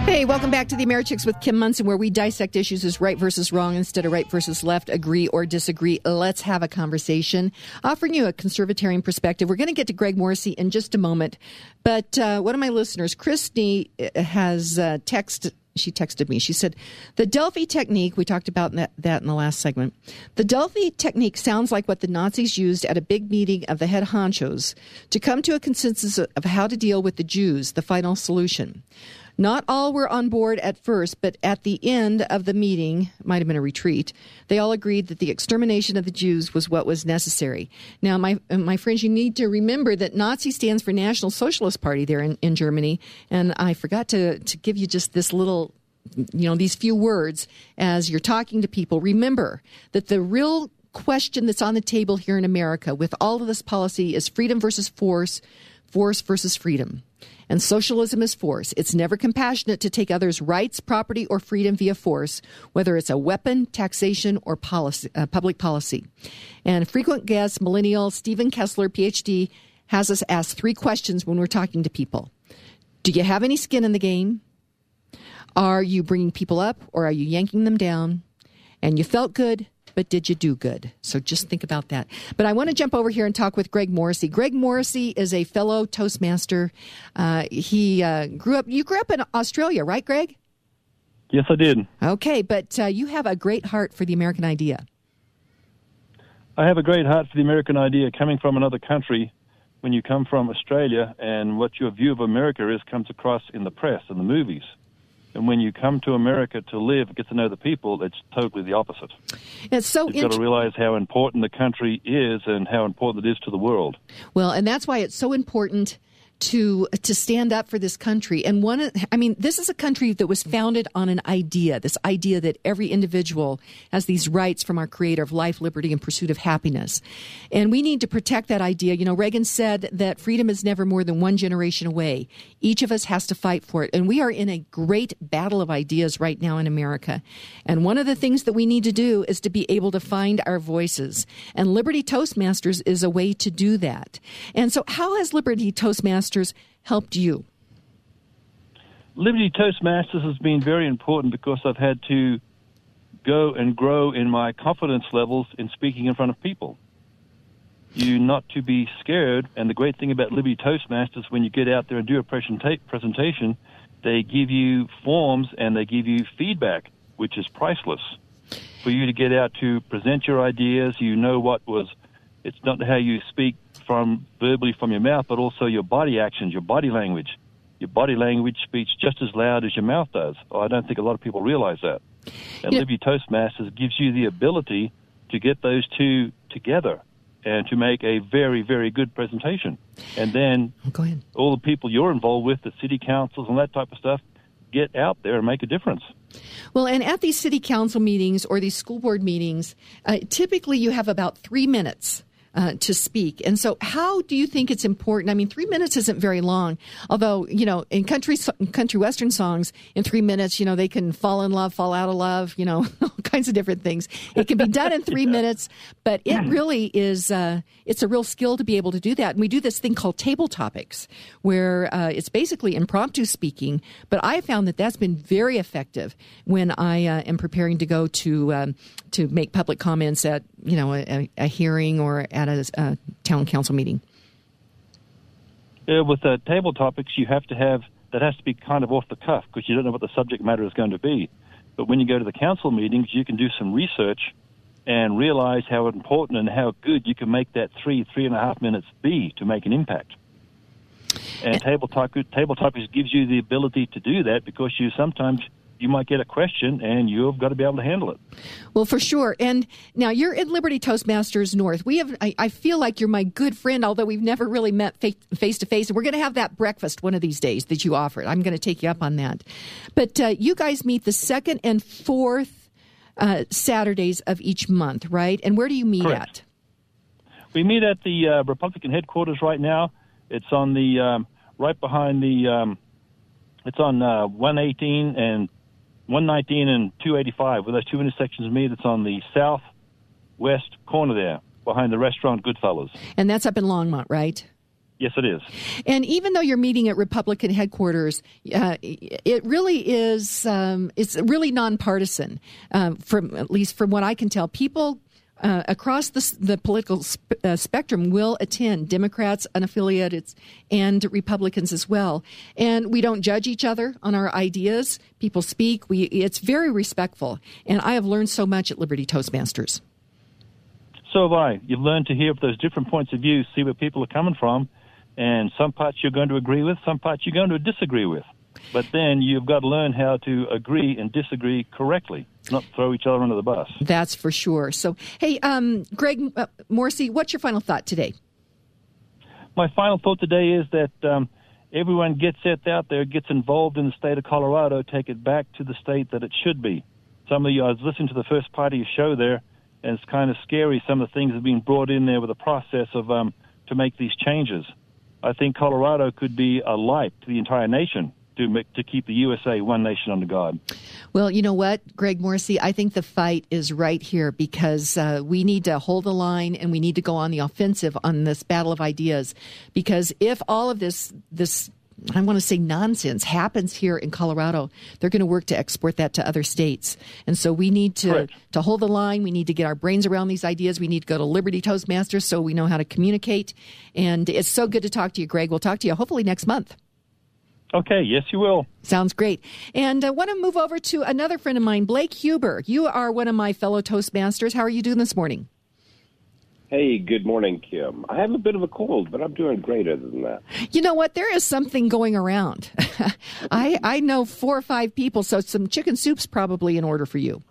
[SPEAKER 2] Hey, welcome back to the Americhicks with Kim Monson, where we dissect issues as right versus wrong instead of right versus left, agree or disagree. Let's have a conversation. Offering you a conservatarian perspective. We're going to get to Greg Morrissey in just a moment. But uh, one of my listeners, Christy, uh, has uh, texted she texted me. She said, The Delphi technique, we talked about that, that in the last segment. The Delphi technique sounds like what the Nazis used at a big meeting of the head honchos to come to a consensus of how to deal with the Jews, the final solution. Not all were on board at first, but at the end of the meeting, might have been a retreat, they all agreed that the extermination of the Jews was what was necessary. Now, my my friends, you need to remember that Nazi stands for National Socialist Party there in, in Germany, and I forgot to to give you just this little you know these few words as you're talking to people remember that the real question that's on the table here in America with all of this policy is freedom versus force force versus freedom and socialism is force. It's never compassionate to take others' rights, property, or freedom via force, whether it's a weapon, taxation, or policy, uh, public policy. And frequent guest, millennial Stephen Kessler, PhD, has us ask three questions when we're talking to people Do you have any skin in the game? Are you bringing people up or are you yanking them down? And you felt good, but did you do good? So just think about that. But I want to jump over here and talk with Greg Morrissey. Greg Morrissey is a fellow Toastmaster. Uh, he uh, grew up, you grew up in Australia, right, Greg?
[SPEAKER 8] Yes, I did.
[SPEAKER 2] Okay, but uh, you have a great heart for the American idea.
[SPEAKER 8] I have a great heart for the American idea coming from another country. When you come from Australia and what your view of America is comes across in the press and the movies. And when you come to America to live, get to know the people, it's totally the opposite.
[SPEAKER 2] It's so
[SPEAKER 8] You've got to realize how important the country is and how important it is to the world.
[SPEAKER 2] Well, and that's why it's so important to to stand up for this country. And one, I mean, this is a country that was founded on an idea. This idea that every individual has these rights from our Creator of life, liberty, and pursuit of happiness. And we need to protect that idea. You know, Reagan said that freedom is never more than one generation away. Each of us has to fight for it, and we are in a great battle of ideas right now in America. And one of the things that we need to do is to be able to find our voices. And Liberty Toastmasters is a way to do that. And so, how has Liberty Toastmasters Toastmasters helped you?
[SPEAKER 8] Liberty Toastmasters has been very important because I've had to go and grow in my confidence levels in speaking in front of people. You not to be scared, and the great thing about Liberty Toastmasters, when you get out there and do a presentation, they give you forms and they give you feedback, which is priceless. For you to get out to present your ideas, you know what was. It's not how you speak from verbally from your mouth, but also your body actions, your body language. Your body language speaks just as loud as your mouth does. I don't think a lot of people realize that. And yep. Liberty Toastmasters gives you the ability to get those two together and to make a very, very good presentation. And then
[SPEAKER 2] oh,
[SPEAKER 8] all the people you're involved with, the city councils and that type of stuff, get out there and make a difference.
[SPEAKER 2] Well, and at these city council meetings or these school board meetings, uh, typically you have about three minutes uh, to speak. And so, how do you think it's important? I mean, three minutes isn't very long. Although, you know, in country country western songs, in three minutes, you know, they can fall in love, fall out of love, you know, all kinds of different things. It can be done in three yeah. minutes, but it really is. Uh, it's a real skill to be able to do that. And we do this thing called table topics, where uh, it's basically impromptu speaking. But I found that that's been very effective when I uh, am preparing to go to um, to make public comments at you know a, a hearing or at a, a town council meeting?
[SPEAKER 8] Yeah, with table topics, you have to have that has to be kind of off the cuff because you don't know what the subject matter is going to be. But when you go to the council meetings, you can do some research and realize how important and how good you can make that three, three and a half minutes be to make an impact. And eh. table, table topics gives you the ability to do that because you sometimes you might get a question and you've got to be able to handle it.
[SPEAKER 2] Well, for sure. And now you're at Liberty Toastmasters North. We have, I, I feel like you're my good friend, although we've never really met face to face. And we're going to have that breakfast one of these days that you offered. I'm going to take you up on that. But uh, you guys meet the second and fourth uh, Saturdays of each month, right? And where do you meet
[SPEAKER 8] Correct.
[SPEAKER 2] at?
[SPEAKER 8] We meet at the uh, Republican headquarters right now. It's on the um, right behind the. Um, it's on uh, 118 and 119 and 285, where those two intersections meet. It's on the southwest corner there, behind the restaurant Goodfellas.
[SPEAKER 2] And that's up in Longmont, right?
[SPEAKER 8] Yes, it is.
[SPEAKER 2] And even though you're meeting at Republican headquarters, uh, it really is. Um, it's really nonpartisan, uh, from at least from what I can tell. People uh, across the, the political uh, spectrum will attend Democrats, unaffiliated, and Republicans as well. And we don't judge each other on our ideas. People speak. We it's very respectful. And I have learned so much at Liberty Toastmasters.
[SPEAKER 8] So have I. You've learned to hear those different points of view, see where people are coming from, and some parts you're going to agree with, some parts you're going to disagree with. But then you've got to learn how to agree and disagree correctly, not throw each other under the bus.
[SPEAKER 2] That's for sure. So, hey, um, Greg uh, Morrissey, what's your final thought today?
[SPEAKER 8] My final thought today is that um, everyone gets it out there, gets involved in the state of Colorado, take it back to the state that it should be. Some of you, I was listening to the first part of your show there, and it's kind of scary. Some of the things that have been brought in there with the process of um, to make these changes. I think Colorado could be a light to the entire nation to make, to keep the USA one nation under God.
[SPEAKER 2] Well, you know what, Greg Morrissey, I think the fight is right here because uh, we need to hold the line and we need to go on the offensive on this battle of ideas. Because if all of this this I want to say nonsense happens here in Colorado, they're going to work to export that to other states. And so we need to, to hold the line. We need to get our brains around these ideas. We need to go to Liberty Toastmasters so we know how to communicate. And it's so good to talk to you, Greg. We'll talk to you hopefully next month.
[SPEAKER 8] Okay, yes, you will.
[SPEAKER 2] Sounds great. And uh, I want to move over to another friend of mine, Blake Huber. You are one of my fellow Toastmasters. How are you doing this morning?
[SPEAKER 9] Hey, good morning, Kim. I have a bit of a cold, but I'm doing great other than that.
[SPEAKER 2] You know what? There is something going around. I I know four or five people, so some chicken soup's probably in order for you.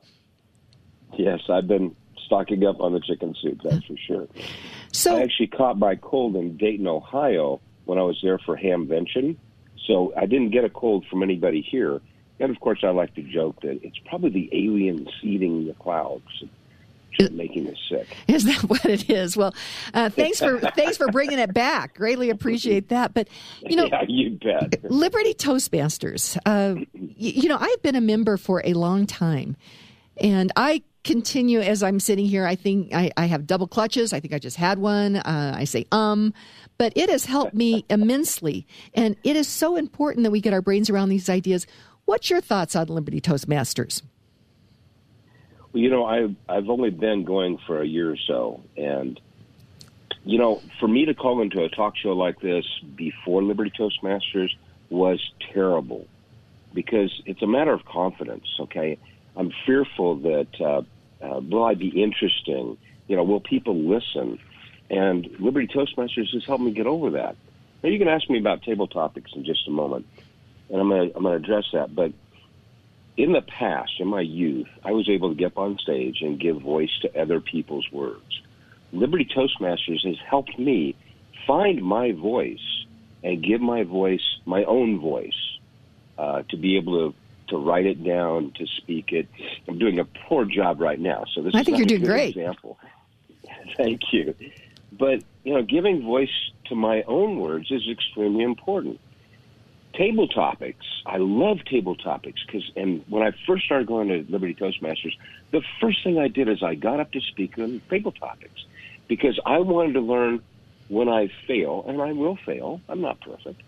[SPEAKER 9] Yes, I've been stocking up on the chicken soup, that's for sure.
[SPEAKER 2] So
[SPEAKER 9] I actually caught my cold in Dayton, Ohio when I was there for Hamvention. So I didn't get a cold from anybody here. And of course, I like to joke that it's probably the alien seeding the clouds making us sick.
[SPEAKER 2] Is that what it is? Well, uh, thanks for thanks for bringing it back. Greatly appreciate that. But you know,
[SPEAKER 9] yeah, you bet.
[SPEAKER 2] Liberty Toastmasters. Uh, y- you know, I've been a member for a long time, and I continue as I'm sitting here. I think I, I have double clutches. I think I just had one. Uh, I say um, but it has helped me immensely, and it is so important that we get our brains around these ideas. What's your thoughts on Liberty Toastmasters?
[SPEAKER 9] Well, you know, I've I've only been going for a year or so, and you know, for me to call into a talk show like this before Liberty Toastmasters was terrible because it's a matter of confidence. Okay, I'm fearful that uh, uh, will I be interesting? You know, will people listen? And Liberty Toastmasters has helped me get over that. Now you can ask me about table topics in just a moment, and I'm going to I'm going to address that, but in the past, in my youth, I was able to get up on stage and give voice to other people's words. Liberty Toastmasters has helped me find my voice and give my voice, my own voice, uh, to be able to to write it down, to speak it. I'm doing a poor job right now, so this
[SPEAKER 2] I
[SPEAKER 9] is
[SPEAKER 2] think you're
[SPEAKER 9] a
[SPEAKER 2] doing
[SPEAKER 9] good
[SPEAKER 2] great.
[SPEAKER 9] Example. Thank you. But you know, giving voice to my own words is extremely important table topics. I love table topics because, and when I first started going to Liberty Toastmasters, the first thing I did is I got up to speak on table topics because I wanted to learn when I fail, and I will fail. I'm not perfect.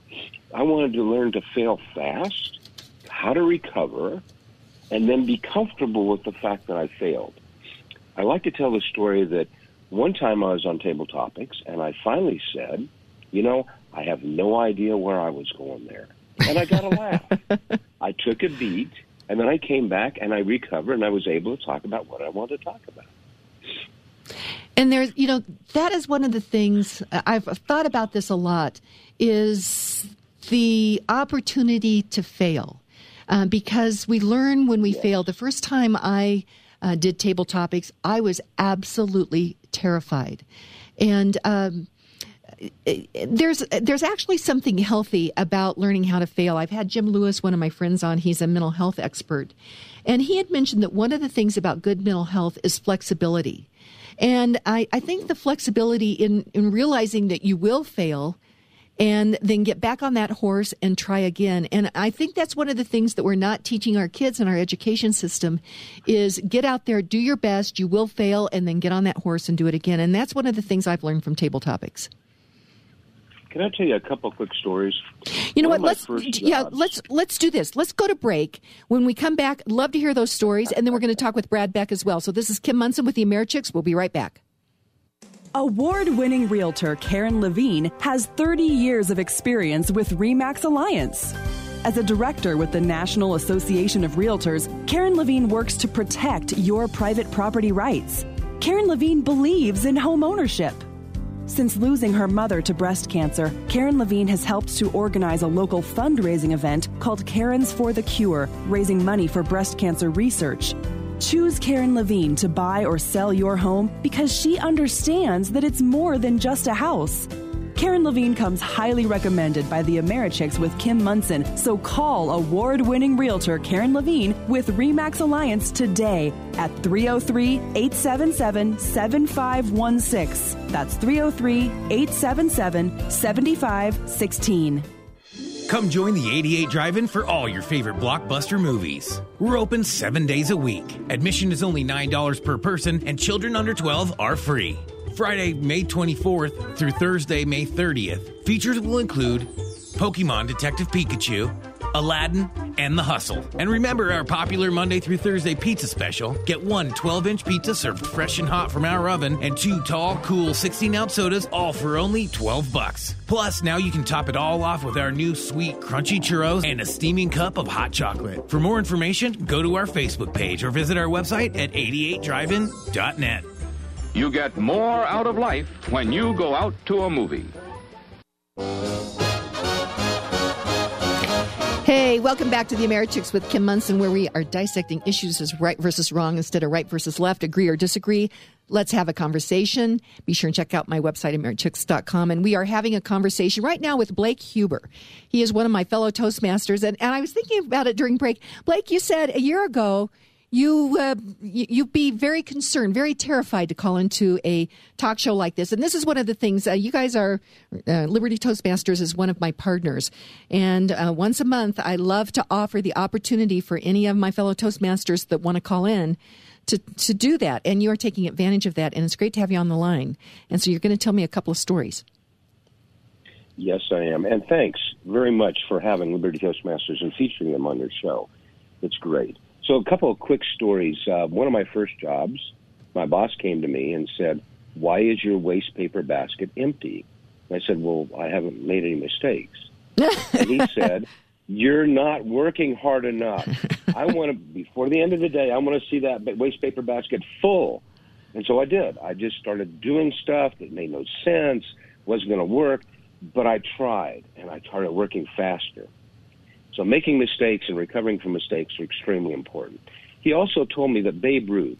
[SPEAKER 9] I wanted to learn to fail fast, how to recover, and then be comfortable with the fact that I failed. I like to tell the story that one time I was on Table Topics, and I finally said, you know, I have no idea where I was going there. And I got a laugh. I took a beat, and then I came back and I recovered, and I was able to talk about what I wanted to talk about.
[SPEAKER 2] And there's, you know, that is one of the things I've thought about this a lot is the opportunity to fail. Uh, because we learn when we fail. The first time I uh, did table topics, I was absolutely terrified. And, um, there's there's actually something healthy about learning how to fail. I've had Jim Lewis, one of my friends, on. He's a mental health expert, and he had mentioned that one of the things about good mental health is flexibility. And I, I think the flexibility in, in realizing that you will fail and then get back on that horse and try again. And I think that's one of the things that we're not teaching our kids in our education system is get out there, do your best, you will fail, and then get on that horse and do it again. And that's one of the things I've learned from table topics.
[SPEAKER 9] Can I tell you a couple quick stories?
[SPEAKER 2] You know
[SPEAKER 9] One
[SPEAKER 2] what? Let's
[SPEAKER 9] first
[SPEAKER 2] yeah,
[SPEAKER 9] jobs-
[SPEAKER 2] let's let's do this. Let's go to break. When we come back, love to hear those stories, and then we're going to talk with Brad Beck as well. So this is Kim Monson with the Americhicks. We'll be right back.
[SPEAKER 5] Award winning realtor Karen Levine has 30 years of experience with REMAX Alliance. As a director with the National Association of Realtors, Karen Levine works to protect your private property rights. Karen Levine believes in home ownership. Since losing her mother to breast cancer, Karen Levine has helped to organize a local fundraising event called Karen's for the Cure, raising money for breast cancer research. Choose Karen Levine to buy or sell your home because she understands that it's more than just a house. Karen Levine comes highly recommended by the Americhicks with Kim Monson, so call award winning realtor Karen Levine with REMAX Alliance today at 303 877 7516. That's 303 877 7516.
[SPEAKER 10] Come join the 88 Drive-In for all your favorite blockbuster movies. We're open seven days a week. Admission is only $9 per person, and children under 12 are free. Friday, May 24th through Thursday, May 30th, features will include Pokemon Detective Pikachu, Aladdin, and The Hustle. And remember our popular Monday through Thursday pizza special. Get one 12 inch pizza served fresh and hot from our oven, and two tall, cool 16 ounce sodas, all for only 12 bucks. Plus, now you can top it all off with our new sweet, crunchy churros and a steaming cup of hot chocolate. For more information, go to our Facebook page or visit our website at 88drivein.net.
[SPEAKER 11] You get more out of life when you go out to a movie.
[SPEAKER 2] Hey, welcome back to the Americhicks with Kim Monson, where we are dissecting issues as right versus wrong instead of right versus left, agree or disagree. Let's have a conversation. Be sure and check out my website, americhicks.com. And we are having a conversation right now with Blake Huber. He is one of my fellow Toastmasters. And, and I was thinking about it during break. Blake, you said a year ago you uh, you'd be very concerned, very terrified to call into a talk show like this. And this is one of the things uh, you guys are. Uh, Liberty Toastmasters is one of my partners, and uh, once a month I love to offer the opportunity for any of my fellow Toastmasters that want to call in. To, to do that, and you are taking advantage of that, and it's great to have you on the line. And so you're going to tell me a couple of stories.
[SPEAKER 9] Yes, I am. And thanks very much for having Liberty Toastmasters and featuring them on your show. It's great. So, a couple of quick stories. Uh, one of my first jobs, my boss came to me and said, Why is your waste paper basket empty? And I said, Well, I haven't made any mistakes. and he said, You're not working hard enough. I want to, before the end of the day, I want to see that waste paper basket full. And so I did. I just started doing stuff that made no sense, wasn't going to work, but I tried, and I started working faster. So making mistakes and recovering from mistakes are extremely important. He also told me that Babe Ruth,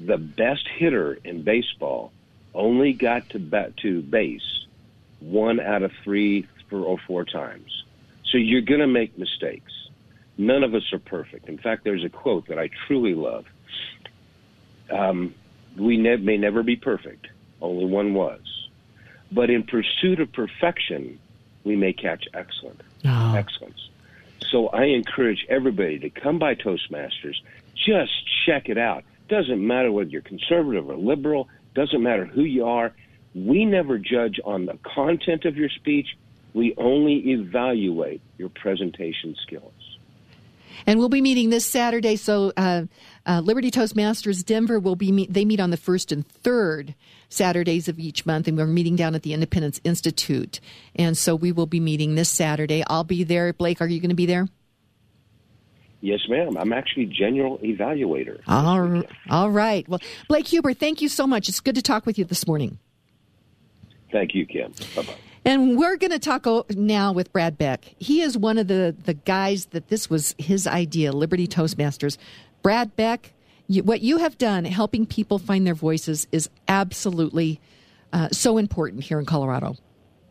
[SPEAKER 9] the best hitter in baseball, only got to bat to base one out of three or four times. So you're going to make mistakes. None of us are perfect. In fact, there's a quote that I truly love. Um, we ne- may never be perfect. Only one was. But in pursuit of perfection, we may catch excellent oh. excellence. So I encourage everybody to come by Toastmasters. Just check it out. Doesn't matter whether you're conservative or liberal, doesn't matter who you are. We never judge on the content of your speech. We only evaluate your presentation skills.
[SPEAKER 2] And we'll be meeting this Saturday. So uh, uh, Liberty Toastmasters Denver will be meet, they meet on the first and third Saturdays of each month, and we're meeting down at the Independence Institute. And so we will be meeting this Saturday. I'll be there. Blake, are you going to be there?
[SPEAKER 9] Yes, ma'am. I'm actually general evaluator.
[SPEAKER 2] All, all right. Well, Blake Huber, thank you so much. It's good to talk with you this morning.
[SPEAKER 9] Thank you, Kim. Bye bye.
[SPEAKER 2] And we're going to talk now with Brad Beck. He is one of the, the guys that this was his idea, Liberty Toastmasters. Brad Beck, you, what you have done helping people find their voices is absolutely uh, so important here in Colorado.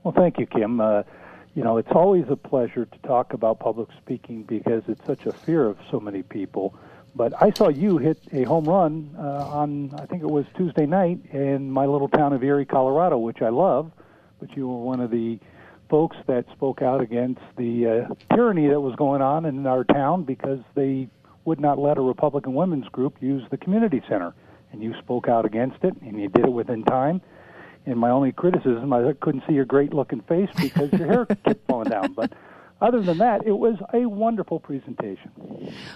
[SPEAKER 12] Well, thank you, Kim. Uh, you know, it's always a pleasure to talk about public speaking because it's such a fear of so many people. But I saw you hit a home run uh, on, I think it was Tuesday night in my little town of Erie, Colorado, which I love but you were one of the folks that spoke out against the uh, tyranny that was going on in our town because they would not let a Republican women's group use the community center. And you spoke out against it, and you did it within time. And my only criticism, I couldn't see your great looking face because your hair kept falling down. But other than that, it was a wonderful presentation.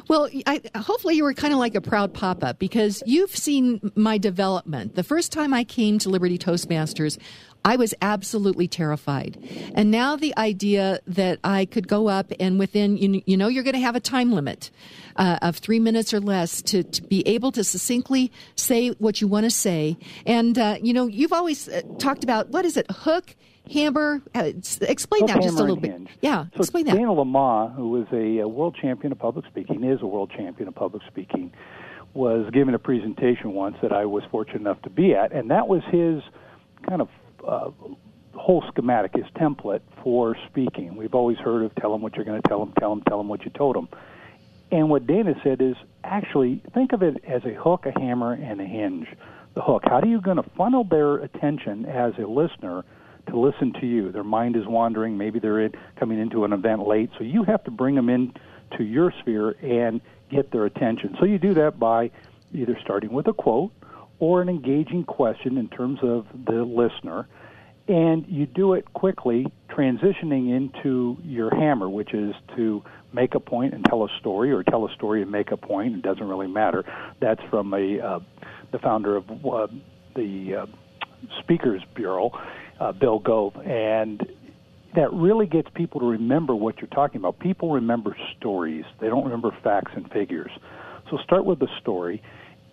[SPEAKER 2] Well, I, hopefully you were kind of like a proud papa because you've seen my development. The first time I came to Liberty Toastmasters, I was absolutely terrified. And now the idea that I could go up and within, you, you know, you're going to have a time limit uh, of three minutes or less to, to be able to succinctly say what you want to say. And, uh, you know, you've always uh, talked about what is it, hook, hammer? Uh, explain that just a little bit. Yeah,
[SPEAKER 12] so
[SPEAKER 2] explain that.
[SPEAKER 12] Dana LaMon, who was a, a world champion of public speaking, is a world champion of public speaking, was given a presentation once that I was fortunate enough to be at, and that was his kind of uh, whole schematic, his template for speaking. We've always heard of tell them what you're going to tell them, tell them, tell them what you told them. And what Dana said is actually think of it as a hook, a hammer, and a hinge. The hook. How are you going to funnel their attention as a listener to listen to you? Their mind is wandering. Maybe they're in, coming into an event late, so you have to bring them in to your sphere and get their attention. So you do that by either starting with a quote or an engaging question in terms of the listener. And you do it quickly, transitioning into your hammer, which is to make a point and tell a story, or tell a story and make a point. It doesn't really matter. That's from a uh, the founder of uh, the uh, Speakers Bureau, uh, Bill Gove, and that really gets people to remember what you're talking about. People remember stories; they don't remember facts and figures. So start with the story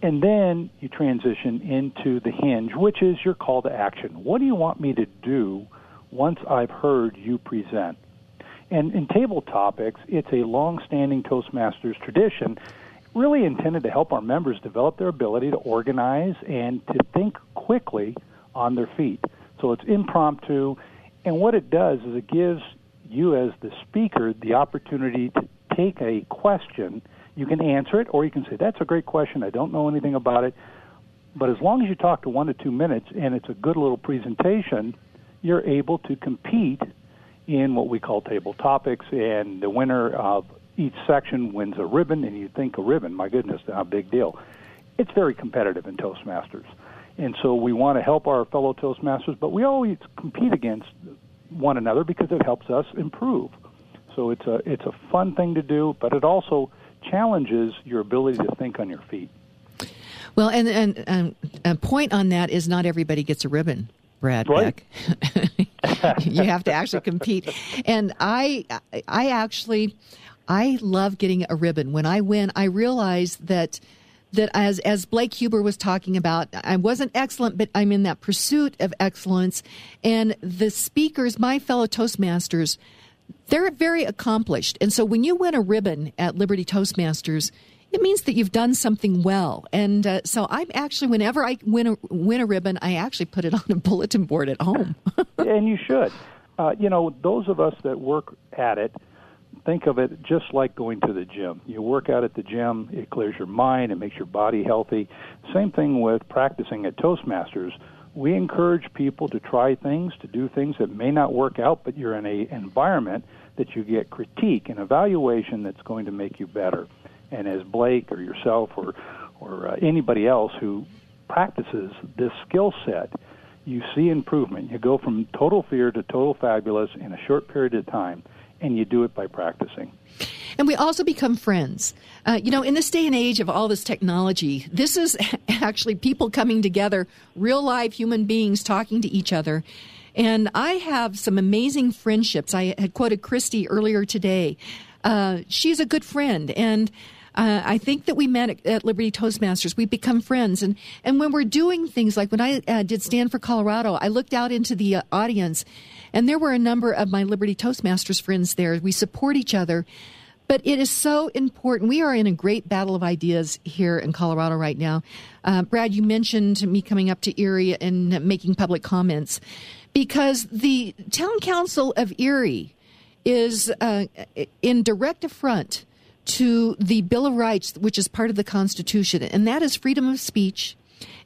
[SPEAKER 12] And then you transition into the hinge, which is your call to action. What do you want me to do once I've heard you present? And in table topics, it's a long-standing Toastmasters tradition, really intended to help our members develop their ability to organize and to think quickly on their feet. So it's impromptu, and what it does is it gives you as the speaker the opportunity to take a question. You can answer it, or you can say, "That's a great question. I don't know anything about it." But as long as you talk to one to two minutes and it's a good little presentation, you're able to compete in what we call table topics, and the winner of each section wins a ribbon. And you think a ribbon, my goodness, a big deal. It's very competitive in Toastmasters, and so we want to help our fellow Toastmasters, but we always compete against one another because it helps us improve. So it's a it's a fun thing to do, but it also challenges your ability to think on your feet.
[SPEAKER 2] Well, and and, and a point on that is not everybody gets a ribbon. Brad
[SPEAKER 12] right.
[SPEAKER 2] You have to actually compete. And I I actually I love getting a ribbon. When I win, I realize that that as as Blake Huber was talking about, I wasn't excellent, but I'm in that pursuit of excellence. And the speakers, my fellow Toastmasters, they're very accomplished. And so when you win a ribbon at Liberty Toastmasters, it means that you've done something well. And uh, so I'm actually, whenever I win a, win a ribbon, I actually put it on a bulletin board at home.
[SPEAKER 12] and you should. Uh, you know, those of us that work at it, think of it just like going to the gym. You work out at the gym, it clears your mind, it makes your body healthy. Same thing with practicing at Toastmasters. We encourage people to try things, to do things that may not work out, but you're in an environment that you get critique and evaluation that's going to make you better. And as Blake or yourself or or uh, anybody else who practices this skill set, you see improvement. You go from total fear to total fabulous in a short period of time, and you do it by practicing.
[SPEAKER 2] And we also become friends. Uh, you know, in this day and age of all this technology, this is actually people coming together, real live human beings talking to each other. And I have some amazing friendships. I had quoted Christy earlier today. Uh, she's a good friend, and uh, I think that we met at, at, Liberty Toastmasters. We become friends, and and when we're doing things like when I uh, did Stand for Colorado, I looked out into the uh, audience, and there were a number of my Liberty Toastmasters friends there. We support each other. But it is so important. We are in a great battle of ideas here in Colorado right now. Uh, Brad, you mentioned me coming up to Erie and making public comments because the town council of Erie is uh, in direct affront to the Bill of Rights, which is part of the Constitution, and that is freedom of speech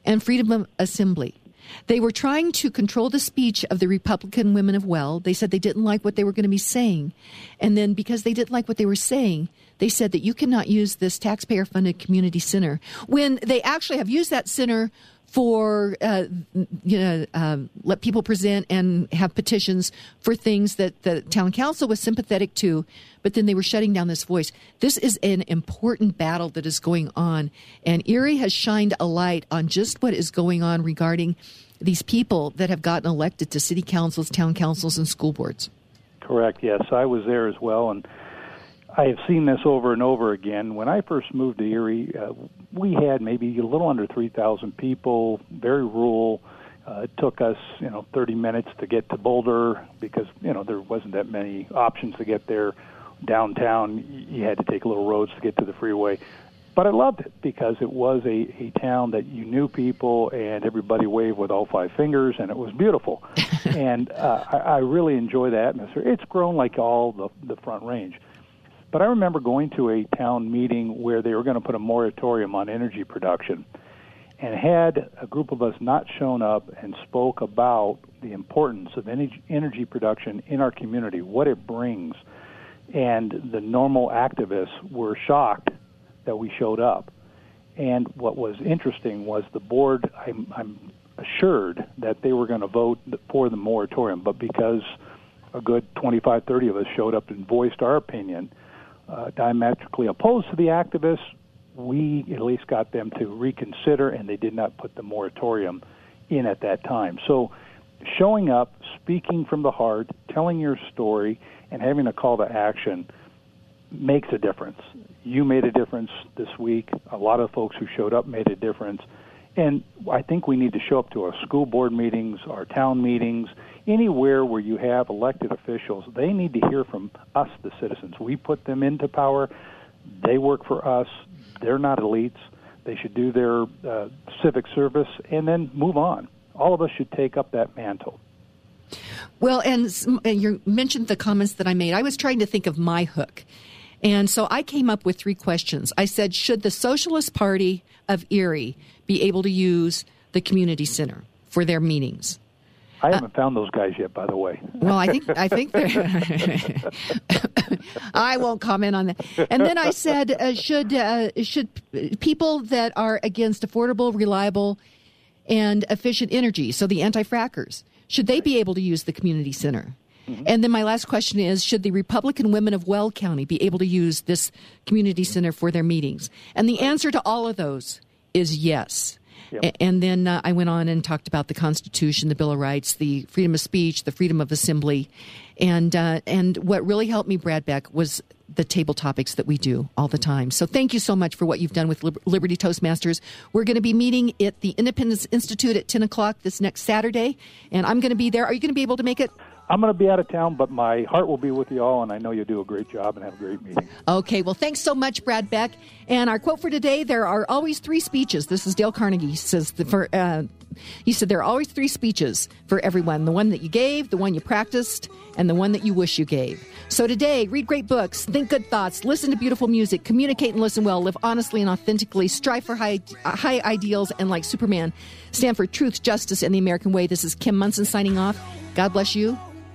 [SPEAKER 2] and freedom of assembly. They were trying to control the speech of the Republican women of Weld. They said they didn't like what they were going to be saying. And then because they didn't like what they were saying, they said that you cannot use this taxpayer funded community center when they actually have used that center for uh, you know um, let people present and have petitions for things that the town council was sympathetic to, but then they were shutting down this voice. This is an important battle that is going on, and Erie has shined a light on just what is going on regarding these people that have gotten elected to city councils, town councils, and school boards.
[SPEAKER 12] Correct. Yes, I was there as well, and I have seen this over and over again. When I first moved to Erie, uh, we had maybe a little under 3,000 people, very rural. Uh, it took us, you know, 30 minutes to get to Boulder because, you know, there wasn't that many options to get there. Downtown, you had to take little roads to get to the freeway. But I loved it because it was a, a town that you knew people and everybody waved with all five fingers and it was beautiful. and uh, I, I really enjoy the atmosphere. It's grown like all the, the Front Range but I remember going to a town meeting where they were going to put a moratorium on energy production. And had a group of us not shown up and spoke about the importance of energy production in our community, what it brings, and the normal activists were shocked that we showed up. And what was interesting was the board, I'm, I'm assured that they were going to vote for the moratorium, but because a good 25, 30 of us showed up and voiced our opinion, uh, diametrically opposed to the activists, we at least got them to reconsider, and they did not put the moratorium in at that time. So, showing up, speaking from the heart, telling your story, and having a call to action makes a difference. You made a difference this week. A lot of folks who showed up made a difference. And I think we need to show up to our school board meetings, our town meetings, anywhere where you have elected officials. They need to hear from us, the citizens. We put them into power. They work for us. They're not elites. They should do their uh, civic service and then move on. All of us should take up that mantle.
[SPEAKER 2] Well, and, and you mentioned the comments that I made. I was trying to think of my hook. And so I came up with three questions. I said, should the Socialist Party of Erie be able to use the community center for their meetings?
[SPEAKER 12] I haven't uh, found those guys yet, by the way.
[SPEAKER 2] Well, I think I think they're. I won't comment on that. And then I said, uh, should uh, should people that are against affordable, reliable, and efficient energy, so the anti-frackers, should they be able to use the community center? Mm-hmm. And then my last question is Should the Republican women of Weld County be able to use this community center for their meetings? And the answer to all of those is yes. And then uh, I went on and talked about the Constitution, the Bill of Rights, the freedom of speech, the freedom of assembly, and uh, and what really helped me, Brad Beck, was the table topics that we do all the time. So thank you so much for what you've done with Liberty Toastmasters. We're going to be meeting at the Independence Institute at 10 o'clock this next Saturday, and I'm going to be there. Are you going to be able to make it?
[SPEAKER 12] I'm going to be out of town, but my heart will be with you all, and I know you'll do a great job and have a great meeting.
[SPEAKER 2] Okay, well, thanks so much, Brad Beck. And our quote for today: "There are always three speeches." This is Dale Carnegie. He says for uh, he said there are always three speeches for everyone: the one that you gave, the one you practiced, and the one that you wish you gave. So today, read great books, think good thoughts, listen to beautiful music, communicate and listen well, live honestly and authentically, strive for high high ideals, and like Superman, stand for truth, justice, and the American way. This is Kim Monson signing off. God bless you